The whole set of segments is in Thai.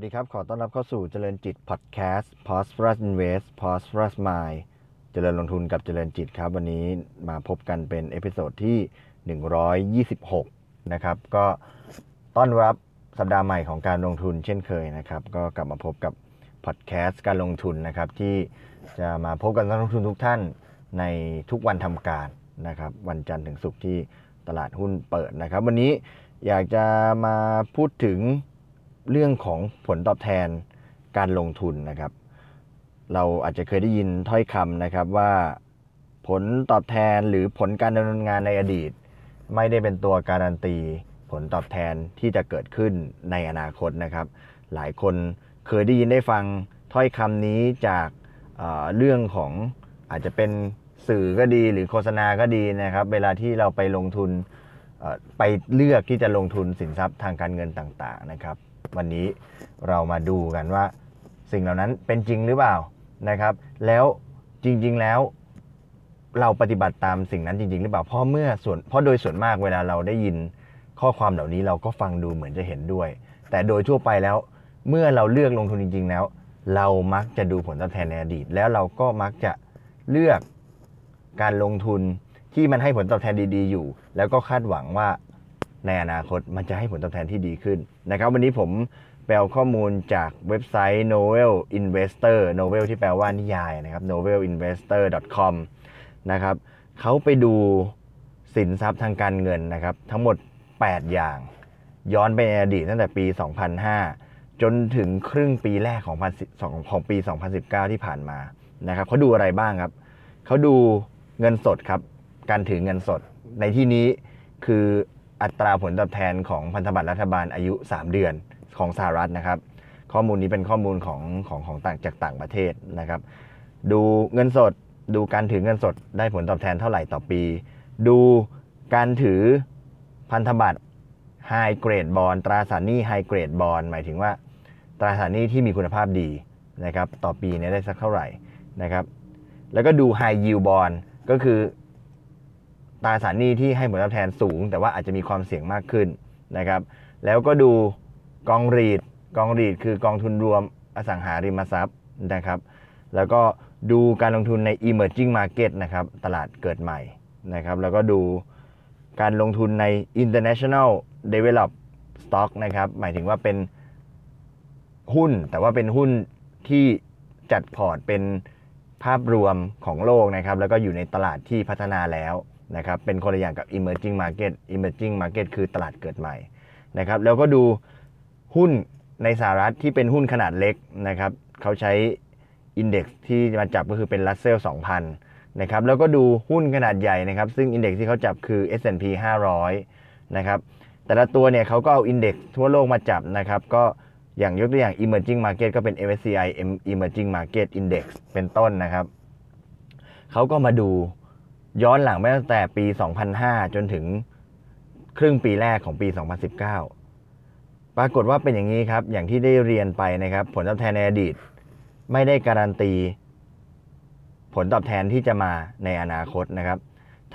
วัสดีครับ ขอต้อนรับเข้าสู่เจริญจิตพอดแคสต์ Prosperous Invest Prosperous Mind เจริญลงทุนกับเจริญจิตครับ วันนี้มาพบกันเป็น episode ที่ 126 นะครับ ก็ต้อนรับสัปดาห์ใหม่ของการลงทุนเช่นเคยนะครับ ก็กลับมาพบกับพอดแคสต์การลงทุนนะครับ ที่จะมาพบกันนักลงทุนทุกท่านในทุกวันทำการนะครับ วันจันทร์ถึงศุกร์ที่ตลาดหุ้นเปิดนะครับ วันนี้อยากจะมาพูดถึง เรื่องของผลตอบแทนการลงทุนนะครับ เราอาจจะเคยได้ยินถ้อยคำนะครับว่าผลตอบแทนหรือผลการดำเนินงานในอดีต ไม่ได้เป็นตัวการันตี ผลตอบแทนที่จะเกิดขึ้นในอนาคตนะครับ หลายคนเคยได้ยินได้ฟังถ้อยคำนี้จากเเรื่องของอาจจะเป็นสื่อก็ดีหรือโฆษณาก็ดีนะครับ เวลาที่เราไปลงทุนไปเลือกที่จะลงทุนสินทรัพย์ทางการเงินต่างๆนะครับ วันนี้เรามาดูกันว่า สิ่งเหล่านั้นเป็นจริงหรือเปล่านะครับ แล้วจริง ๆแล้วเราปฏิบัติตามสิ่งนั้นจริง ๆ หรือเปล่าเพราะเมื่อส่วนเพราะโดยส่วนมากเวลาเราได้ยินข้อความเหล่านี้เราก็ฟังดูเหมือนจะเห็นด้วย แต่โดยทั่วไปแล้ว เมื่อเราเลือกลงทุนจริง ๆ แล้ว เรามักจะดูผลตอบแทนในอดีต แล้วเราก็มักจะเลือกการลงทุนที่มันให้ผลตอบแทนดี ๆ อยู่ แล้วก็คาดหวังว่า ในอนาคตมันจะให้ผลตอบแทนที่ดีขึ้นนะครับ วันนี้ผมไปเอาข้อมูลจากเว็บไซต์ Novel Investor Novel ที่แปลว่านิยายนะครับ novelinvestor.com นะครับเขาไปดูสินทรัพย์ทางการเงินนะครับ ทั้งหมด 8 อย่าง ย้อนไปในอดีตตั้งแต่ปี 2005 จนถึงครึ่งปีแรกของพันของปี 2019 ที่ผ่านมานะครับเขาดูอะไรบ้างครับเขาดูเงินสดครับ การถือเงินสดในที่นี้คือ อัตราผลตอบแทนของพันธบัตรรัฐบาลอายุ 3 เดือนของสหรัฐนะครับ ข้อมูลนี้เป็นข้อมูลของของของต่างจากต่างประเทศนะครับ ดูเงินสดดูการถือเงินสดได้ผลตอบแทนเท่าไหร่ต่อปี ดูการถือพันธบัตร High Grade Bond ตราสารหนี้ High Grade Bond หมายถึงว่าตราสารหนี้ที่มีคุณภาพดีนะครับ ต่อปีเนี่ยได้สักเท่าไหร่นะครับ แล้วก็ดู High Yield Bond ก็คือ ตราสารหนี้ที่ให้ผลตอบแทนสูง แต่ว่าอาจจะมีความเสี่ยงมากขึ้นนะครับ แล้วก็ดูกองรีดกองรีดคือกองทุนรวมอสังหาริมทรัพย์นะครับ แล้วก็ดูการลงทุนใน emerging market นะครับ ตลาดเกิดใหม่นะครับ แล้วก็ดูการลงทุนใน international develop stock นะครับ หมายถึงว่าเป็นหุ้น แต่ว่าเป็นหุ้นที่จัดพอร์ตเป็นภาพรวมของโลกนะครับ แล้วก็อยู่ในตลาดที่พัฒนาแล้ว นะครับเป็นคนละอย่างกับ emerging market emerging market คือตลาดเกิดใหม่นะครับแล้วก็ดูหุ้นในสหรัฐที่เป็นหุ้นขนาดเล็กนะครับเขาใช้อินเด็กซ์ที่มาจับก็คือเป็น Russell 2000นะครับแล้วก็ดูหุ้นขนาดใหญ่นะครับ ซึ่งอินเด็กซ์ที่เขาจับคือ S&P 500นะครับแต่ละตัวเนี่ยเขาก็เอาอินเด็กซ์ทั่วโลกมาจับนะครับก็อย่างยกตัวอย่าง emerging market ก็เป็น MSCI emerging market index เป็นต้นนะครับเขาก็มาดู ย้อนหลังไปตั้งแต่ปี 2005 จนถึงครึ่งปีแรกของปี 2019 ปรากฏว่าเป็นอย่างนี้ครับ อย่างที่ได้เรียนไปนะครับ ผลตอบแทนในอดีต ไม่ได้การันตี ผลตอบแทนที่จะมาในอนาคตนะครับ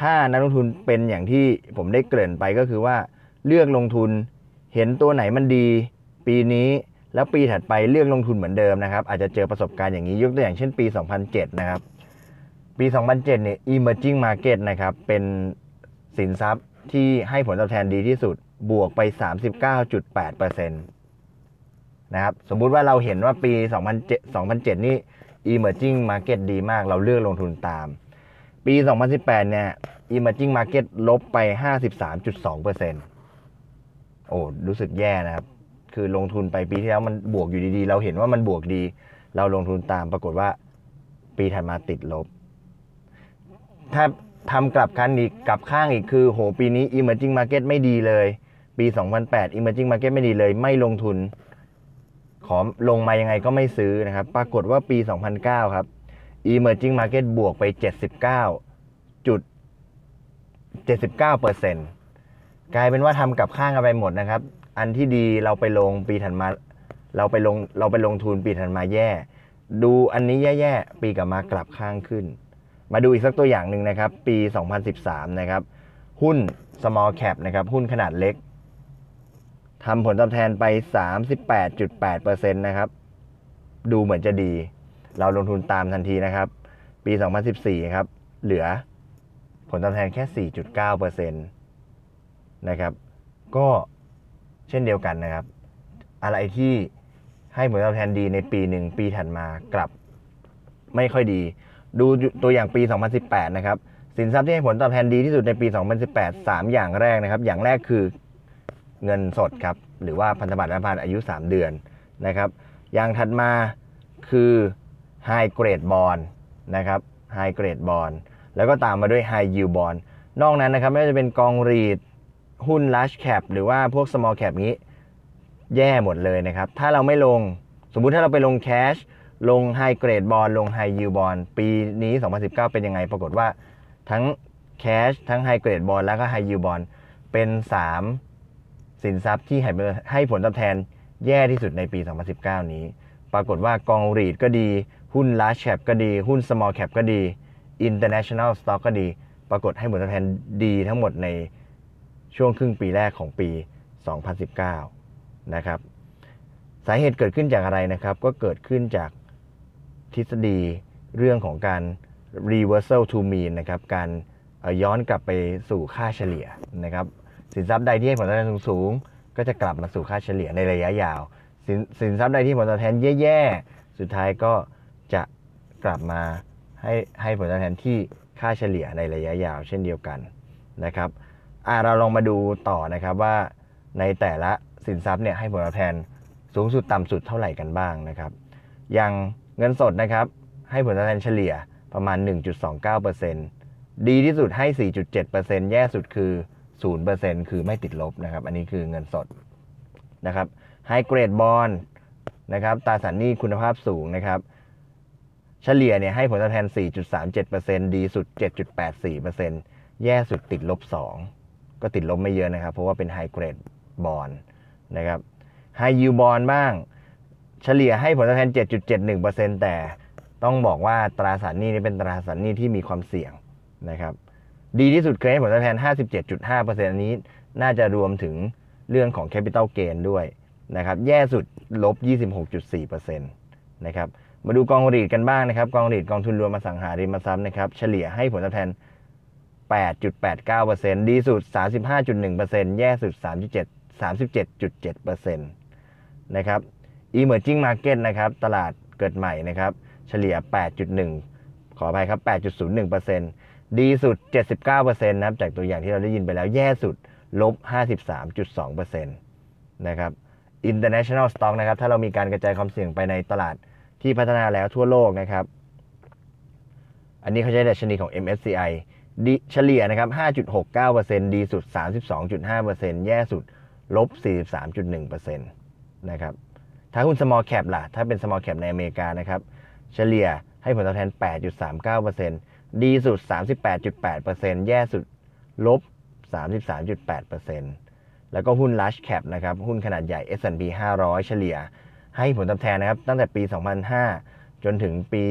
ถ้านักลงทุนเป็นอย่างที่ผมได้เกริ่นไปก็คือว่าเลือกลงทุนเห็นตัวไหนมันดี ปีนี้แล้วปีถัดไปเลือกลงทุนเหมือนเดิมนะครับ อาจจะเจอประสบการณ์อย่างนี้ยกตัวอย่างเช่นปี 2007 นะครับ ปี 2007 เนี่ย emerging market นะครับ เป็นสินทรัพย์ที่ให้ผลตอบแทนดีที่สุด บวกไป 39.8%นะครับ สมมุติว่าเราเห็นว่าปี 2007 2007 นี่ emerging market ดีมาก เราเลือกลงทุนตาม ปี 2018 เนี่ย emerging market ลบไป 53.2%โอ้รู้สึกแย่นะครับ คือลงทุนไปปีที่แล้วมันบวกอยู่ดีๆ เราเห็นว่ามันบวกดี เราลงทุนตามปรากฏว่าปีถัดมาติดลบ ถ้าทำกลับกันอีกกลับข้างอีกคือโหปีนี้ emerging market ไม่ดีเลย ปี 2008 emerging market ไม่ดีเลย ไม่ลงทุน ขอลงมายังไงก็ไม่ซื้อนะครับ ปรากฏว่าปี 2009 ครับ emerging market บวกไป 79 จุด 79เปอร์เซ็นต์กลายเป็นว่าทำกับข้างกันไปหมดนะครับ อันที่ดีเราไปลงปีถัดมา เราไปลงเราไปลงทุนปีถัดมาแย่ ดูอันนี้แย่ๆปีกลับมากลับข้างขึ้น มาดูอีกสักตัวอย่างหนึ่งนะครับ ปี 2013 นะครับ หุ้น small cap นะครับ หุ้นขนาดเล็กทำผลตอบแทนไป 38.8%นะครับ ดูเหมือนจะดี เราลงทุนตามทันทีนะครับ ปี 2014 ครับ เหลือผลตอบแทนแค่ 4.9%นะครับ ก็เช่นเดียวกันนะครับ อะไรที่ให้ผลตอบแทนดีในปีหนึ่งปีถัดมากลับไม่ค่อยดี ดูตัวอย่างปี 2018 นะครับ สินทรัพย์ที่ให้ผลตอบแทนดีที่สุดในปี 2018 3 อย่างแรกนะครับ อย่างแรกคือเงินสดครับ หรือว่าพันธบัตรรัฐบาลอายุ 3 เดือนนะครับ อย่างถัดมาคือ High Grade Bond นะครับ High Grade Bond แล้วก็ตามมาด้วย High Yield Bond นอกนั้นนะครับ ไม่ว่าจะเป็นกองรีดหุ้น Large Cap หรือว่าพวก Small Cap นี้แย่หมดเลยนะครับ ถ้าเราไม่ลง สมมุติถ้าเราไปลงแคช ลงไฮเกรดบอลลงไฮยิวบอลปีนี้ 2019 เป็นยังไง ปรากฏว่าทั้งแคชทั้งไฮเกรดบอลแล้วก็ไฮยิวบอลเป็น 3 สินทรัพย์ที่ให้ให้ผลตอบแทนแย่ที่สุดในปี 2019 นี้ ปรากฏว่ากองรีดก็ดี หุ้น large cap ก็ดี หุ้น small cap ก็ดี international stock ก็ดี ปรากฏให้ผลตอบแทนดีทั้งหมดในช่วงครึ่งปีแรกของปี 2019 นะครับ สาเหตุเกิดขึ้นจากอะไรนะครับ ก็เกิดขึ้นจาก ทฤษฎีเรื่องของการ reversal to mean นะครับการย้อนกลับไปสู่ค่าเฉลี่ยนะครับสินทรัพย์ใดที่ให้ผลตอบแทนสูงๆก็จะกลับมาสู่ค่าเฉลี่ยในระยะยาวสินสินทรัพย์ใดที่ผลตอบแทนแย่ๆสุดท้ายก็จะกลับมาให้ให้ผลตอบแทนที่ค่าเฉลี่ยในระยะยาว เช่นเดียวกันนะครับเราลองมาดูต่อนะครับว่าในแต่ละสินทรัพย์เนี่ยให้ผลตอบแทนสูงสุดต่ำสุดเท่าไหร่กันบ้างนะครับ อย่าง เงินสดนะครับให้ผลตอบแทนเฉลี่ยประมาณ 1.29%ดีที่สุดให้ 4.7%แย่สุดคือ 0%คือไม่ติดลบนะครับ อันนี้คือเงินสดนะครับไฮเกรดบอลนะครับตราสารหนี้คุณภาพสูงนะครับ เฉลี่ยเนี่ยให้ผลตอบแทน 4.37%ดีสุด 7.84%แย่สุดติดลบ 2 ก็ติดลบไม่เยอะนะครับ เพราะว่าเป็นไฮเกรดบอลนะครับไฮยูบอลบ้าง เฉลี่ยให้ผลตอบแทน 7.71%แต่ต้องบอกว่าตราสารหนี้นี่เป็นตราสารหนี้ที่มีความเสี่ยงนะครับ ดีที่สุดเคยให้ผลตอบแทน 57.5%อันนี้น่าจะรวมถึงเรื่องของ Capital Gain ด้วยนะครับแย่สุดลบ 26.4%นะครับมาดูกองรีดกันบ้างนะครับ กองรีดกองทุนรวมอสังหาริมทรัพย์นะครับเฉลี่ยให้ผลตอบแทน 8.89%ดีสุด 35.1%แย่สุด 37 37.7%นะครับ Emerging Market นะครับ ตลาดเกิดใหม่นะครับ เฉลี่ย 8.1 ขออภัยครับ 8.01%ดีสุด 79%นะครับ จากตัวอย่างที่เราได้ยินไปแล้ว แย่สุด ลบ 53.2%นะครับ International Stock นะครับ ถ้าเรามีการกระจายความเสี่ยงไปในตลาดที่พัฒนาแล้วทั่วโลกนะครับ อันนี้เขาใช้ดัชนีของ MSCI ดีเฉลี่ยนะครับ 5.69%ดีสุด 32.5%แย่สุด ลบ 43.1%นะครับ ถ้าหุ้น small cap ล่ะ ถ้าเป็น small cap ในอเมริกานะครับ เฉลี่ยให้ผลตอบแทน 8.39%ดีสุด 38.8%แย่สุดลบ 33.8%แล้วก็หุ้น large cap นะครับ หุ้นขนาดใหญ่ S&P 500 เฉลี่ย ให้ผลตอบแทนนะครับ ตั้งแต่ปี 2005 จนถึงปี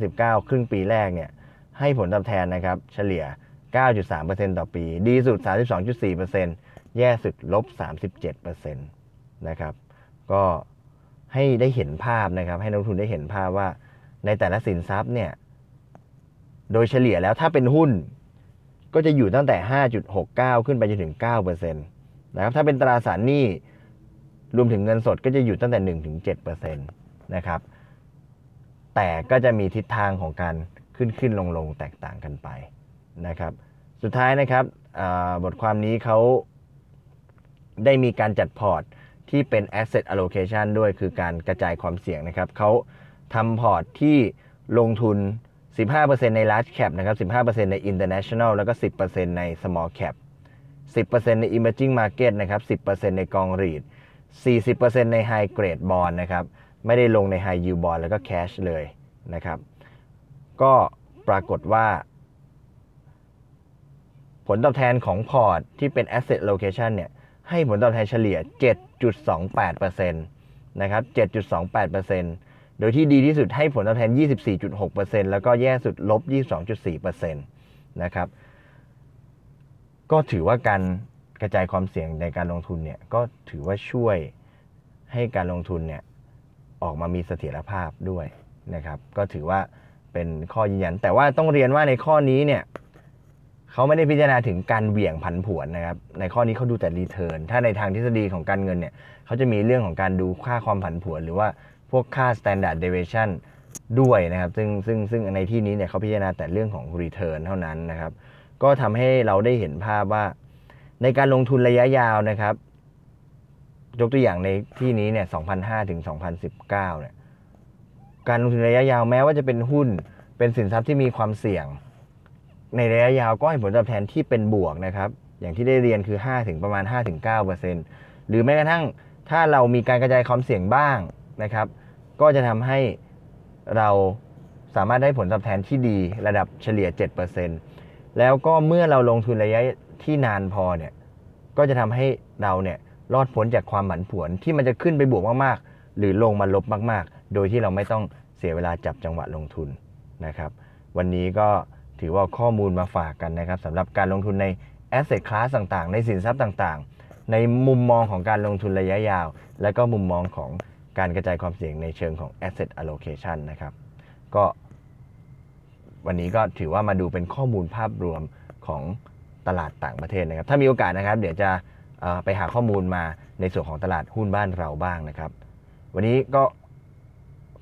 2019 ครึ่งปีแรกเนี่ย ให้ผลตอบแทนนะครับ เฉลี่ย 9.3%ต่อปี ดีสุด 32.4%แย่สุดลบ 37%นะครับ ก็ ให้ได้เห็นภาพนะครับ ให้นักลงทุนได้เห็นภาพว่า ในแต่ละสินทรัพย์เนี่ย โดยเฉลี่ยแล้วถ้าเป็นหุ้น ก็จะอยู่ตั้งแต่ 5.69 ขึ้นไปจนถึง9%นะครับถ้าเป็นตราสารหนี้รวมถึงเงินสดก็จะอยู่ตั้งแต่ 1-7%นะครับ แต่ก็จะมีทิศทางของการขึ้นขึ้นลงลงแตกต่างกันไปนะครับ สุดท้ายนะครับบทความนี้เขาได้มีการจัดพอร์ต ที่เป็น asset allocation ด้วยคือการกระจายความเสี่ยงนะครับเขาทำพอร์ตที่ลงทุน 15%ใน large cap นะครับ 15%ใน international แล้วก็ 10%ใน small cap 10%ใน emerging market นะครับ 10%ในกองรีด 40%ใน high grade bond นะครับ ไม่ได้ลงใน high yield bond แล้วก็ cash เลยนะครับ ก็ปรากฏว่า ผลตอบแทนของพอร์ตที่เป็น asset allocation เนี่ย ให้ผลตอบแทนเฉลี่ย 7.28%นะครับ 7.28%โดยที่ดีที่สุดให้ผลตอบแทน 24.6%แล้วก็แย่สุดลบ 22.4%นะครับ ก็ถือว่าการกระจายความเสี่ยงในการลงทุนเนี่ยก็ถือว่าช่วยให้การลงทุนเนี่ยออกมามีเสถียรภาพด้วยนะครับ ก็ถือว่าเป็นข้อยืนยัน แต่ว่าต้องเรียนว่าในข้อนี้เนี่ย เขาไม่ได้พิจารณาถึงการเหวี่ยงผันผวนนะครับ ในข้อนี้เขาดูแต่รีเทิร์น ถ้าในทางทฤษฎีของการเงินเนี่ยเขาจะมีเรื่องของการดูค่าความผันผวน หรือว่าพวกค่า standard deviation ด้วยนะครับ ซึ่งซึ่งซึ่งในที่นี้เนี่ยเขาพิจารณาแต่เรื่องของ return เท่านั้นนะครับ ก็ทำให้เราได้เห็นภาพว่า ในการลงทุนระยะยาวนะครับ ยกตัวอย่างในที่นี้เนี่ย2005ถึง2019เนี่ย การลงทุนระยะยาวแม้ว่าจะเป็นหุ้น เป็นสินทรัพย์ที่มีความเสี่ยง ในระยะยาวก็ให้ผลตอบแทนที่เป็นบวกนะครับ อย่างที่ได้เรียนคือ 5 ถึงประมาณ 5-9%หรือแม้กระทั่งถ้าเรามีการกระจายความเสี่ยงบ้างนะครับ ก็จะทำให้เราสามารถได้ผลตอบแทนที่ดีระดับเฉลี่ย 7%แล้วก็เมื่อเราลงทุนระยะที่นานพอเนี่ยก็จะทำให้เราเนี่ยรอดพ้นจากความผันผวนที่มันจะขึ้นไปบวกมากๆ หรือลงมาลบมากๆ โดยที่เราไม่ต้องเสียเวลาจับจังหวะลงทุนนะครับ วันนี้ก็ ถือว่าข้อมูลมาฝากกันนะครับสำหรับการลงทุนใน asset class ต่างๆ ในสินทรัพย์ต่างๆ ในมุมมองของการลงทุนระยะยาว และก็มุมมองของการกระจายความเสี่ยงในเชิงของ asset allocation นะครับ ก็วันนี้ก็ถือว่ามาดูเป็นข้อมูลภาพรวมของตลาดต่างประเทศนะครับ ถ้ามีโอกาสนะครับ เดี๋ยวจะไปหาข้อมูลมาในส่วนของตลาดหุ้นบ้านเราบ้างนะครับ วันนี้ก็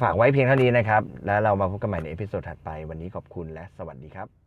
ฝากไว้เพียงเท่านี้นะครับ แล้วเรามาพบกันใหม่ใน episode ถัดไป วันนี้ขอบคุณและสวัสดีครับ